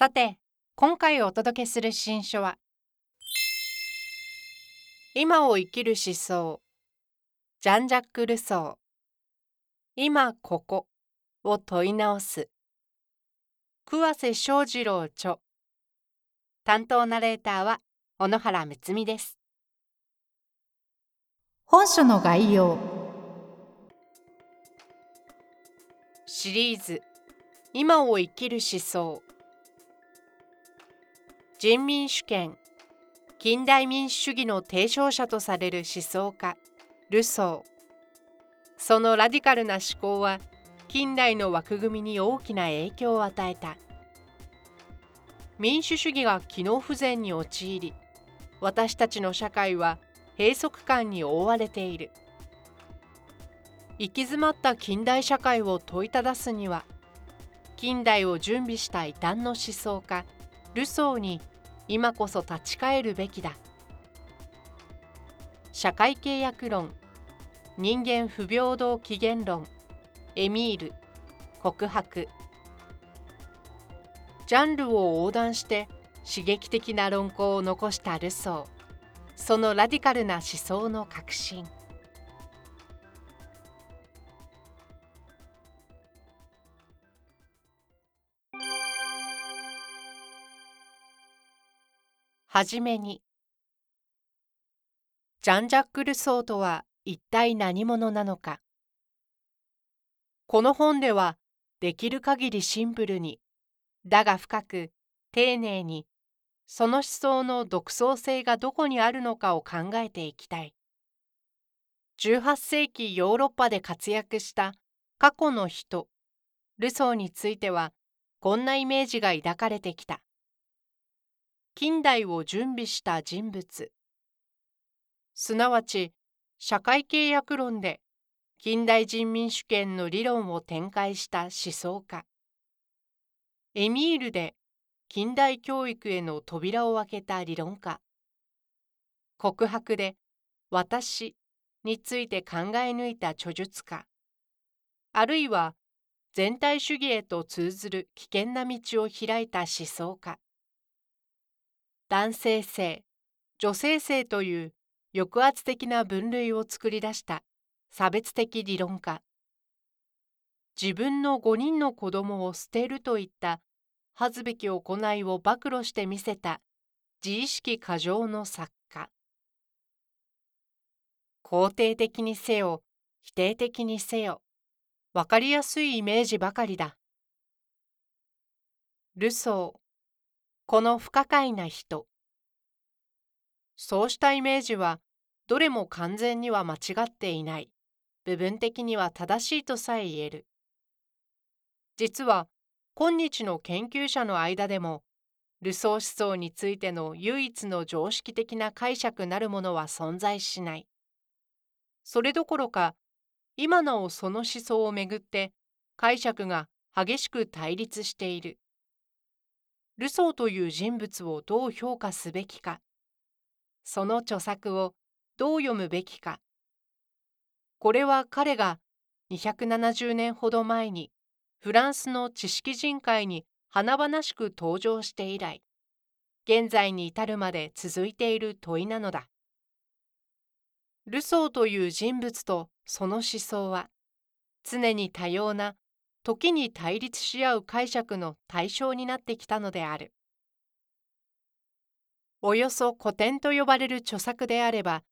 さて今回お届けする新書は今を生きる思想ジャンジャック・ルソー今ここを問い直す。桑瀬翔二郎著。担当ナレーターは小野原睦美です。本書の概要。シリーズ今を生きる思想人民主権近代民主主義の提唱者とされる思想家ルソー。そのラディカルな思考は近代の枠組みに大きな影響を与えた。民主主義が機能不全に陥り私たちの社会は閉塞感に覆われている。行き詰まった近代社会を問いただすには近代を準備した異端の思想家ルソーに今こそ立ち返るべきだ。社会契約論人間不平等起源論エミール告白。ジャンルを横断して刺激的な論考を残したルソー。そのラディカルな思想の革新はじめに。ジャンジャック・ルソーとは一体何者なのか。この本ではできる限りシンプルにだが深く丁寧にその思想の独創性がどこにあるのかを考えていきたい。18世紀ヨーロッパで活躍した過去の人ルソーについてはこんなイメージが抱かれてきた。近代を準備した人物。すなわち社会契約論で近代人民主権の理論を展開した思想家。エミールで近代教育への扉を開けた理論家。告白で私について考え抜いた著述家。あるいは全体主義へと通ずる危険な道を開いた思想家。男性性女性性という抑圧的な分類を作り出した差別的理論家。自分の5人の子供を捨てるといった恥ずべき行いを暴露してみせた自意識過剰の作家。肯定的にせよ否定的にせよわかりやすいイメージばかりだ。ルソーこの不可解な人そうしたイメージはどれも完全には間違っていない部分的には正しいとさえ言える実は今日の研究者の間でもルソー思想についての唯一の常識的な解釈なるものは存在しない。それどころか今なおその思想をめぐって解釈が激しく対立している。ルソーという人物をどう評価すべきか、その著作をどう読むべきか。これは彼が270年ほど前にフランスの知識人会に華々しく登場して以来現在に至るまで続いている問いなのだルソーという人物とその思想は常に多様な時に対立し合う解釈の対象になってきたのであるおよそ古典と呼ばれる著作であれば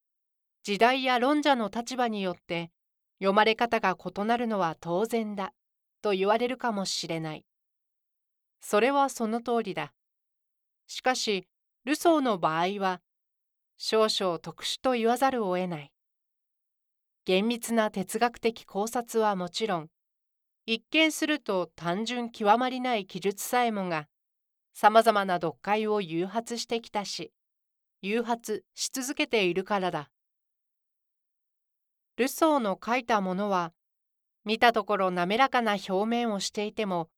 時代や論者の立場によって読まれ方が異なるのは当然だと言われるかもしれない。それはその通りだ。しかし、ルソーの場合は、少々特殊と言わざるを得ない。厳密な哲学的考察はもちろん、一見すると単純極まりない記述さえもが、さまざまな読解を誘発してきたし、誘発し続けているからだ。ルソーの書いたものは、見たところ滑らかな表面をしていても、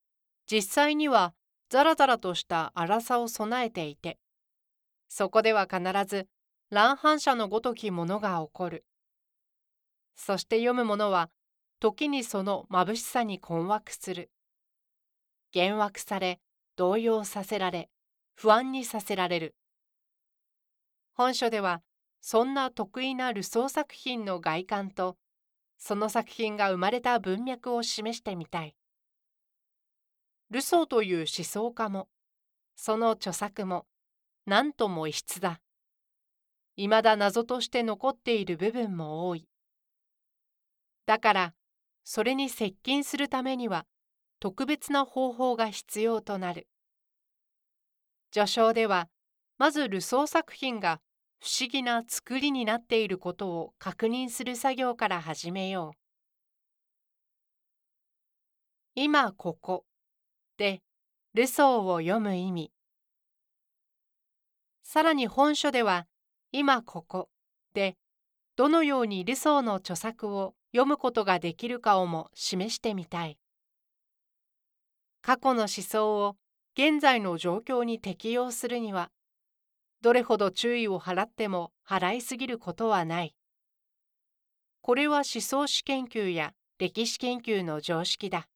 実際にはザラザラとした粗さを備えていて、そこでは必ず乱反射のごときものが起こる。そして読む者は、時にその眩しさに困惑する。幻惑され、動揺させられ、不安にさせられる。本書では、そんな得意なルソー作品の外観と、その作品が生まれた文脈を示してみたい。ルソーという思想家も、その著作も、何とも異質だ。いまだ謎として残っている部分も多い。だから、それに接近するためには、特別な方法が必要となる。序章では、まずルソー作品が不思議な作りになっていることを確認する作業から始めよう。今ここでルソーを読む意味。さらに本書では今ここでどのようにルソーの著作を読むことができるかをも示してみたい。過去の思想を現在の状況に適用するにはどれほど注意を払っても払いすぎることはない。これは思想史研究や歴史研究の常識だ。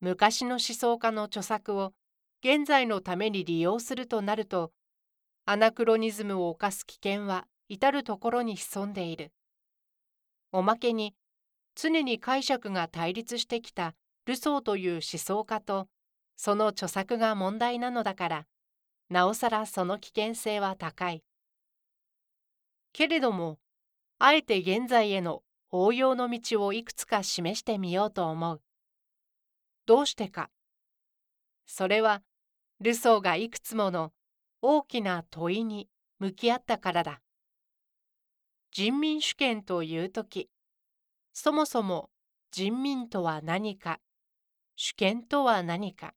昔の思想家の著作を現在のために利用するとなると、アナクロニズムを犯す危険は至るところに潜んでいる。おまけに、常に解釈が対立してきたルソーという思想家と、その著作が問題なのだから、なおさらその危険性は高い。けれども、あえて現在への応用の道をいくつか示してみようと思う。どうしてか。それは、ルソーがいくつもの大きな問いに向き合ったからだ。人民主権というとき、そもそも人民とは何か、主権とは何か。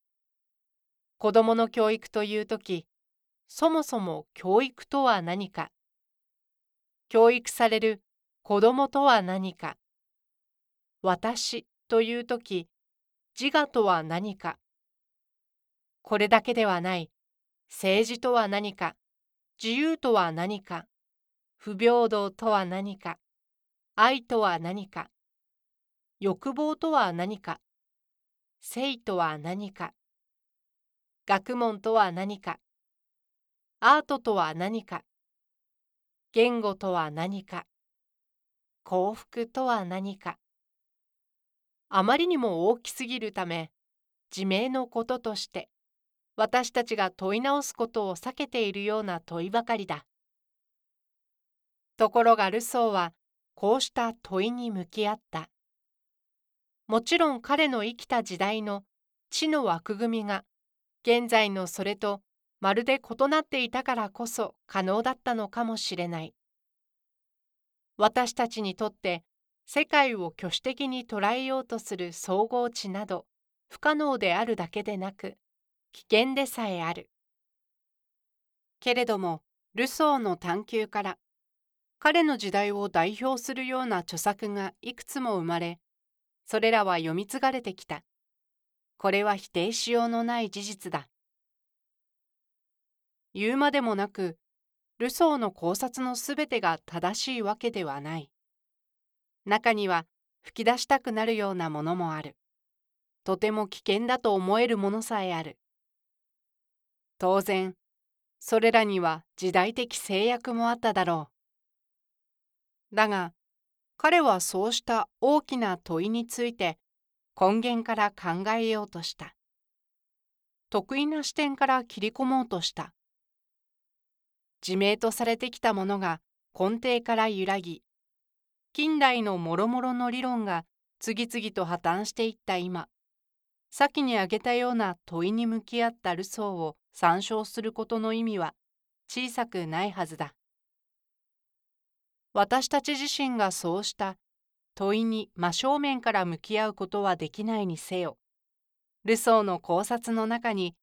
子どもの教育というとき、そもそも教育とは何か。教育される子どもとは何か。私というとき、自我とは何か。これだけではない。政治とは何か。自由とは何か。不平等とは何か。愛とは何か。欲望とは何か。性とは何か。学問とは何かアートとは何か言語とは何か幸福とは何かあまりにも大きすぎるため自明のこととして私たちが問い直すことを避けているような問いばかりだ。ところがルソーはこうした問いに向き合った。もちろん彼の生きた時代の知の枠組みが現在のそれとまるで異なっていたからこそ可能だったのかもしれない。私たちにとって世界を挙手的に捉えようとする総合値など不可能であるだけでなく危険でさえある。けれどもルソーの探求から彼の時代を代表するような著作がいくつも生まれそれらは読み継がれてきた。これは否定しようのない事実だ。言うまでもなく、ルソーの考察のすべてが正しいわけではない。中には吹き出したくなるようなものもある。とても危険だと思えるものさえある。当然、それらには時代的制約もあっただろう。だが、彼はそうした大きな問いについて根源から考えようとした。得意な視点から切り込もうとした。自明とされてきたものが根底から揺らぎ、近代のもろもろの理論が次々と破綻していった今、先に挙げたような問いに向き合ったルソーを参照することの意味は小さくないはずだ。私たち自身がそうした問いに真正面から向き合うことはできないにせよ、ルソーの考察の中に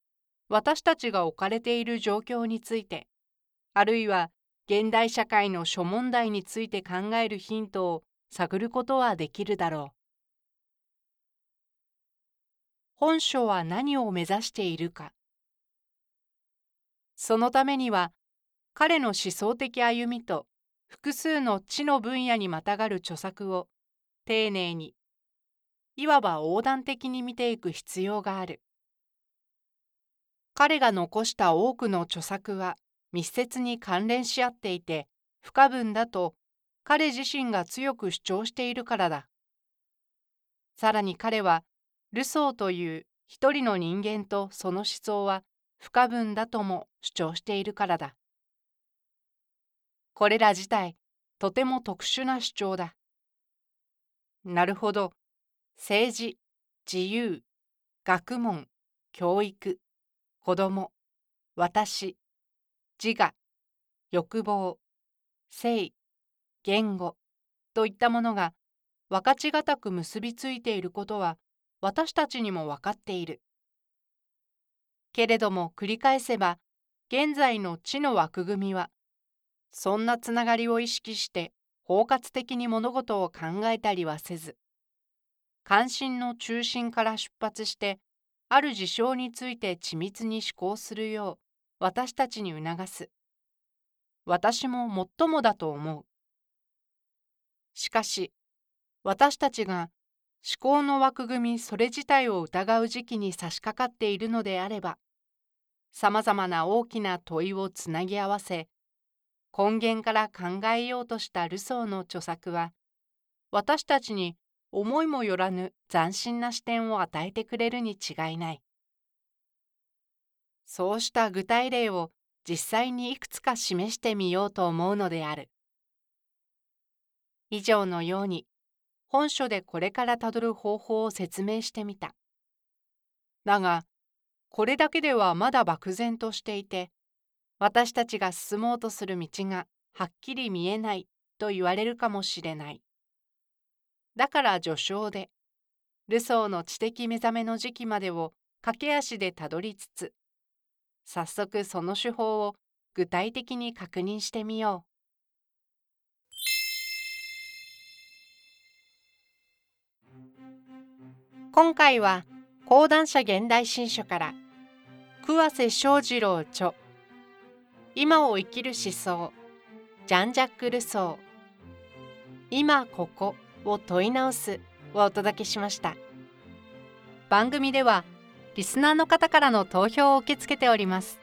私たちが置かれている状況について、あるいは現代社会の諸問題について考えるヒントを探ることはできるだろう。本書は何を目指しているか。そのためには、彼の思想的歩みと複数の知の分野にまたがる著作を丁寧に、いわば横断的に見ていく必要がある。彼が残した多くの著作は密接に関連し合っていて不可分だと彼自身が強く主張しているからだ。さらに彼はルソーという一人の人間とその思想は不可分だとも主張しているからだ。これら自体、とても特殊な主張だ。なるほど。政治、自由、学問、教育、子供、私、自我、欲望、性、言語といったものが分かちがたく結びついていることは私たちにも分かっている。けれども繰り返せば現在の知の枠組みはそんなつながりを意識して包括的に物事を考えたりはせず関心の中心から出発してある事象について緻密に思考するよう私たちに促す。私ももっともだと思う。しかし私たちが思考の枠組みそれ自体を疑う時期に差し掛かっているのであればさまざまな大きな問いをつなぎ合わせ根源から考えようとしたルソーの著作は私たちに思いもよらぬ斬新な視点を与えてくれるに違いない。そうした具体例を実際にいくつか示してみようと思うのである。以上のように本書でこれからたどる方法を説明してみた。だがこれだけではまだ漠然としていて私たちが進もうとする道がはっきり見えないと言われるかもしれない。だから序章でルソーの知的目覚めの時期までを駆け足でたどりつつ早速その手法を具体的に確認してみよう。今回は講談社現代新書から桑瀬正次郎著今を生きる思想ジャンジャック・ルソー今ここを問い直すをお届けしました。番組ではリスナーの方からの投票を受け付けております。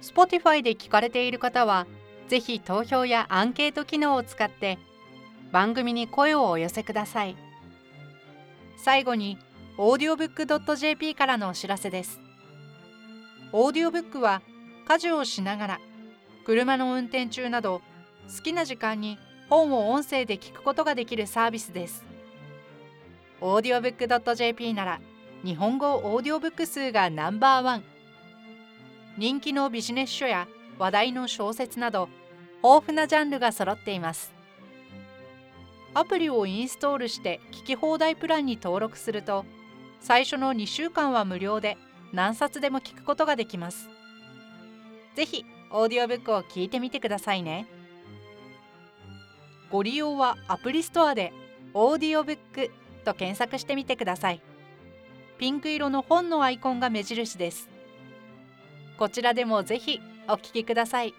Spotify で聞かれている方はぜひ投票やアンケート機能を使って番組に声をお寄せください。最後に audiobook.jp からのお知らせです。オーディオブックは家事をしながら車の運転中など好きな時間に本を音声で聞くことができるサービスです。オーディオブックドット .jp なら日本語オーディオブック数がナンバーワン。人気のビジネス書や話題の小説など豊富なジャンルが揃っています。アプリをインストールして聞き放題プランに登録すると最初の2週間は無料で何冊でも聞くことができます。ぜひオーディオブックを聞いてみてくださいね。ご利用はアプリストアでオーディオブックと検索してみてください。ピンク色の本のアイコンが目印です。こちらでもぜひお聞きください。